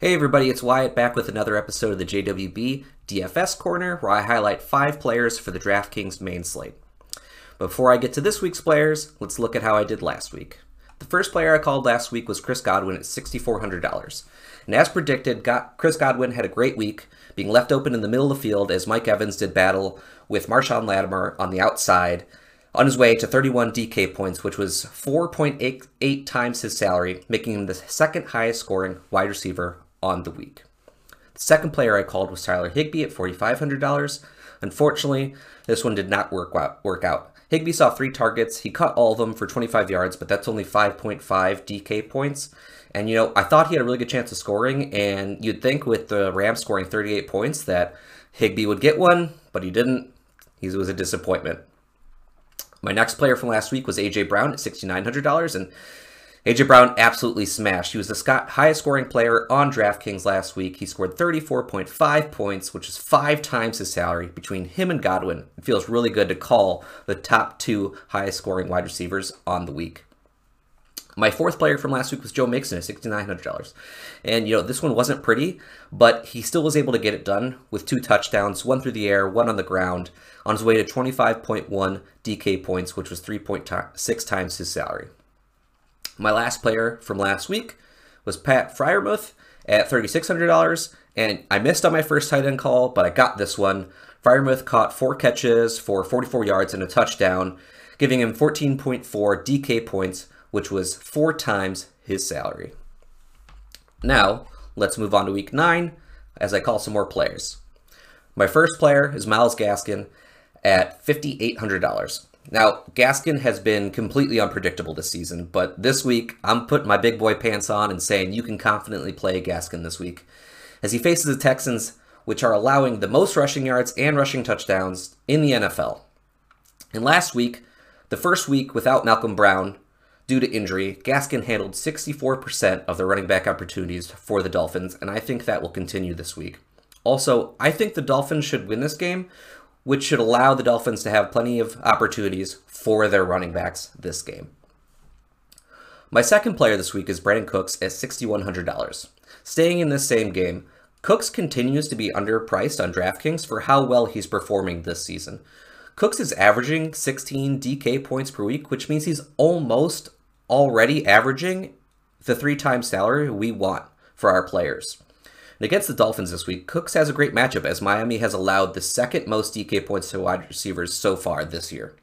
Hey everybody, it's Wyatt back with another episode of the JWB DFS Corner where I highlight five players for the DraftKings main slate. Before I get to this week's players, let's look at how I did last week. The first player I called last week was Chris Godwin at $6,400. And as predicted, Chris Godwin had a great week, being left open in the middle of the field as Mike Evans did battle with Marshon Lattimore on the outside on his way to 31 DK points, which was 4.88 times his salary, making him the second highest scoring wide receiver on the week. The second player I called was Tyler Higbee at $4,500. Unfortunately, this one did not work out, work out. Higbee saw three targets. He caught all of them for 25 yards, but that's only 5.5 DK points. And, you know, I thought he had a really good chance of scoring, and you'd think with the Rams scoring 38 points that Higbee would get one, but he didn't. He was a disappointment. My next player from last week was AJ Brown at $6,900, and AJ Brown absolutely smashed. He was the highest scoring player on DraftKings last week. He scored 34.5 points, which is five times his salary. Between him and Godwin, it feels really good to call the top two highest scoring wide receivers on the week. My fourth player from last week was Joe Mixon at $6,900. And, you know, this one wasn't pretty, but he still was able to get it done with two touchdowns, one through the air, one on the ground, on his way to 25.1 DK points, which was 3.6 times his salary. My last player from last week was Pat Freiermuth at $3,600. And I missed on my first tight end call, but I got this one. Freiermuth caught four catches for 44 yards and a touchdown, giving him 14.4 DK points, which was four times his salary. Now, let's move on to week nine as I call some more players. My first player is Myles Gaskin at $5,800. Now, Gaskin has been completely unpredictable this season, but this week I'm putting my big boy pants on and saying you can confidently play Gaskin this week. As he faces the Texans, which are allowing the most rushing yards and rushing touchdowns in the NFL. And last week, the first week without Malcolm Brown, due to injury, Gaskin handled 64% of the running back opportunities for the Dolphins, and I think that will continue this week. Also, I think the Dolphins should win this game, which should allow the Dolphins to have plenty of opportunities for their running backs this game. My second player this week is Brandin Cooks at $6,100. Staying in this same game, Cooks continues to be underpriced on DraftKings for how well he's performing this season. Cooks is averaging 16 DK points per week, which means he's almost already averaging the three times salary we want for our players. Against the Dolphins this week, Cooks has a great matchup as Miami has allowed the second most DK points to wide receivers so far this year.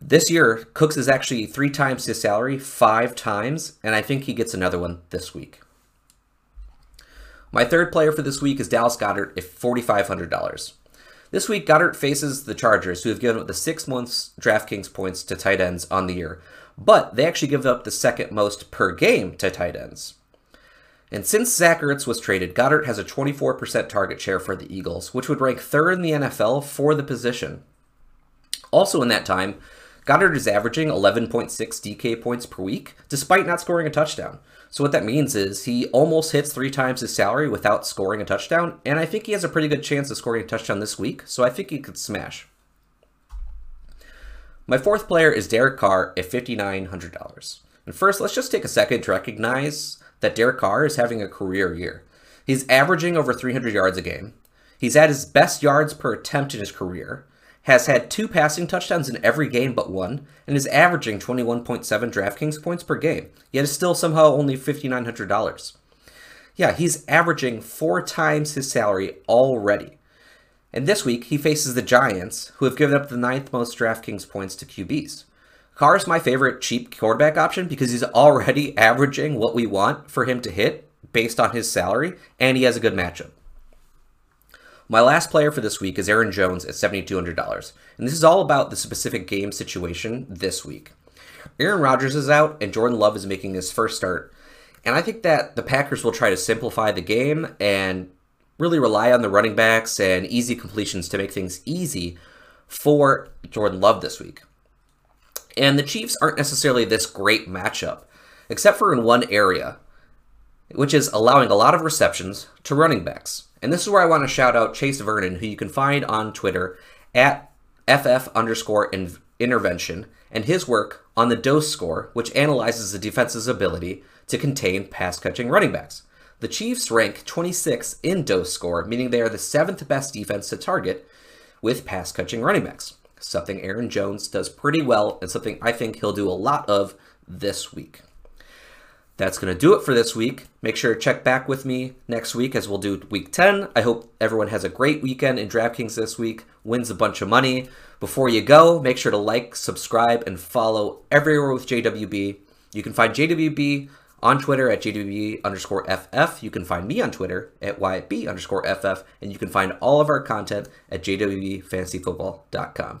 This year, Cooks is actually three times his salary, five times, and I think he gets another one this week. My third player for this week is Dallas Goedert at $4,500. This week, Goedert faces the Chargers, who have given up the six months DraftKings points to tight ends on the year, but they actually give up the second most per game to tight ends. And since Zach Ertz was traded, Goedert has a 24% target share for the Eagles, which would rank third in the NFL for the position. Also in that time, Goedert is averaging 11.6 DK points per week, despite not scoring a touchdown. So what that means is he almost hits three times his salary without scoring a touchdown, and I think he has a pretty good chance of scoring a touchdown this week, so I think he could smash. My fourth player is Derek Carr at $5,900. And first, let's just take a second to recognize that Derek Carr is having a career year. He's averaging over 300 yards a game. He's at his best yards per attempt in his career, has had two passing touchdowns in every game but one, and is averaging 21.7 DraftKings points per game, yet is still somehow only $5,900. Yeah, he's averaging four times his salary already. And this week, he faces the Giants, who have given up the ninth most DraftKings points to QBs. Carr is my favorite cheap quarterback option because he's already averaging what we want for him to hit based on his salary, and he has a good matchup. My last player for this week is Aaron Jones at $7,200, and this is all about the specific game situation this week. Aaron Rodgers is out, and Jordan Love is making his first start, and I think that the Packers will try to simplify the game and really rely on the running backs and easy completions to make things easy for Jordan Love this week. And the Chiefs aren't necessarily this great matchup, except for in one area, which is allowing a lot of receptions to running backs. And this is where I want to shout out Chase Vernon, who you can find on Twitter at FF underscore intervention, and his work on the dose score, which analyzes the defense's ability to contain pass catching running backs. The Chiefs rank 26th in dose score, meaning they are the seventh best defense to target with pass catching running backs. Something Aaron Jones does pretty well and something I think he'll do a lot of this week. That's going to do it for this week. Make sure to check back with me next week as we'll do week 10. I hope everyone has a great weekend in DraftKings this week, wins a bunch of money. Before you go, make sure to like, subscribe, and follow everywhere with JWB. You can find JWB on Twitter at JWB underscore FF. You can find me on Twitter at YB underscore FF. And you can find all of our content at JWBFantasyFootball.com.